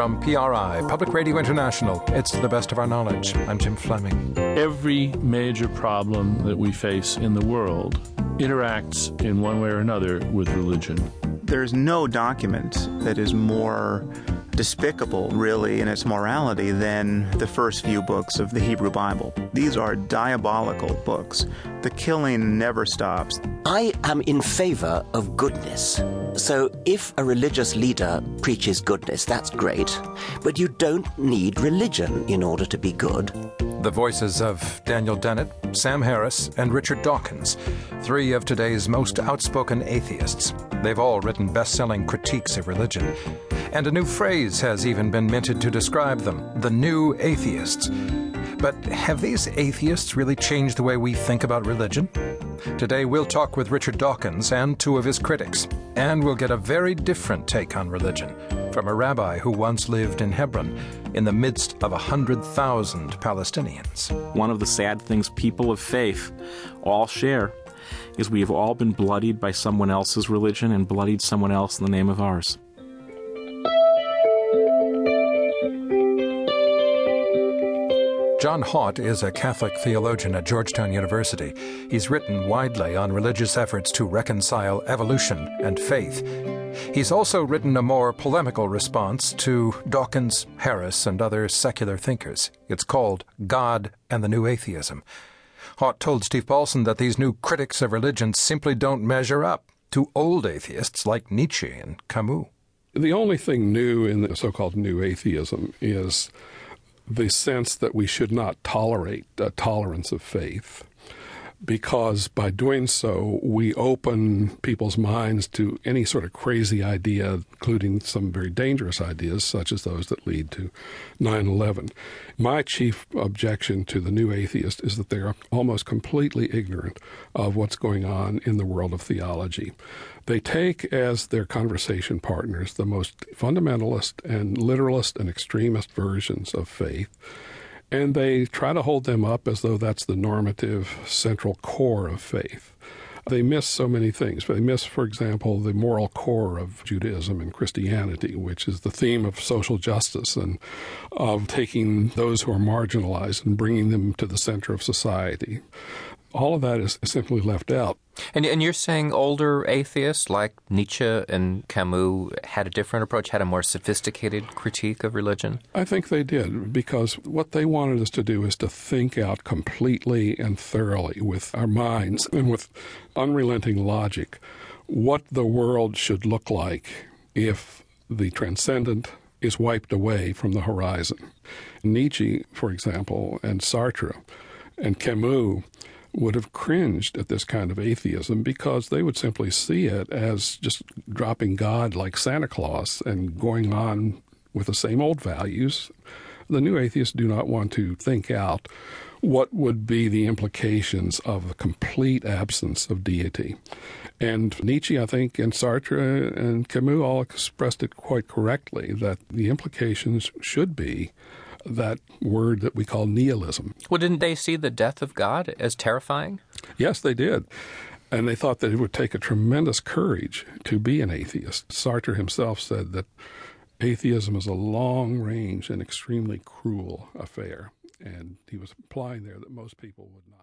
From PRI, Public Radio International, it's to the best of our knowledge. I'm Jim Fleming. Every major problem that we face in the world interacts in one way or another with religion. There's no document that is more despicable, really, in its morality than the first few books of the Hebrew Bible. These are diabolical books. The killing never stops. I am in favor of goodness. So if a religious leader preaches goodness, that's great. But you don't need religion in order to be good. The voices of Daniel Dennett, Sam Harris, and Richard Dawkins, three of today's most outspoken atheists. They've all written best selling critiques of religion. And a new phrase has even been minted to describe them the new atheists. But have these atheists really changed the way we think about religion? Today we'll talk with Richard Dawkins and two of his critics, and we'll get a very different take on religion from a rabbi who once lived in Hebron in the midst of a hundred thousand Palestinians. One of the sad things people of faith all share is we have all been bloodied by someone else's religion and bloodied someone else in the name of ours. John Haught is a Catholic theologian at Georgetown University. He's written widely on religious efforts to reconcile evolution and faith. He's also written a more polemical response to Dawkins, Harris, and other secular thinkers. It's called God and the New Atheism. Haught told Steve Paulson that these new critics of religion simply don't measure up to old atheists like Nietzsche and Camus. The only thing new in the so called new atheism is the sense that we should not tolerate a tolerance of faith because by doing so, we open people's minds to any sort of crazy idea, including some very dangerous ideas, such as those that lead to 9 11. My chief objection to the new atheist is that they are almost completely ignorant of what's going on in the world of theology. They take as their conversation partners the most fundamentalist and literalist and extremist versions of faith and they try to hold them up as though that's the normative central core of faith. They miss so many things. They miss, for example, the moral core of Judaism and Christianity, which is the theme of social justice and of taking those who are marginalized and bringing them to the center of society all of that is simply left out. And, and you're saying older atheists like Nietzsche and Camus had a different approach, had a more sophisticated critique of religion? I think they did, because what they wanted us to do is to think out completely and thoroughly with our minds and with unrelenting logic what the world should look like if the transcendent is wiped away from the horizon. Nietzsche, for example, and Sartre and Camus would have cringed at this kind of atheism because they would simply see it as just dropping God like Santa Claus and going on with the same old values. The new atheists do not want to think out what would be the implications of a complete absence of deity. And Nietzsche, I think, and Sartre and Camus all expressed it quite correctly that the implications should be that word that we call nihilism. Well, didn't they see the death of God as terrifying? Yes, they did. And they thought that it would take a tremendous courage to be an atheist. Sartre himself said that atheism is a long range and extremely cruel affair. And he was implying there that most people would not.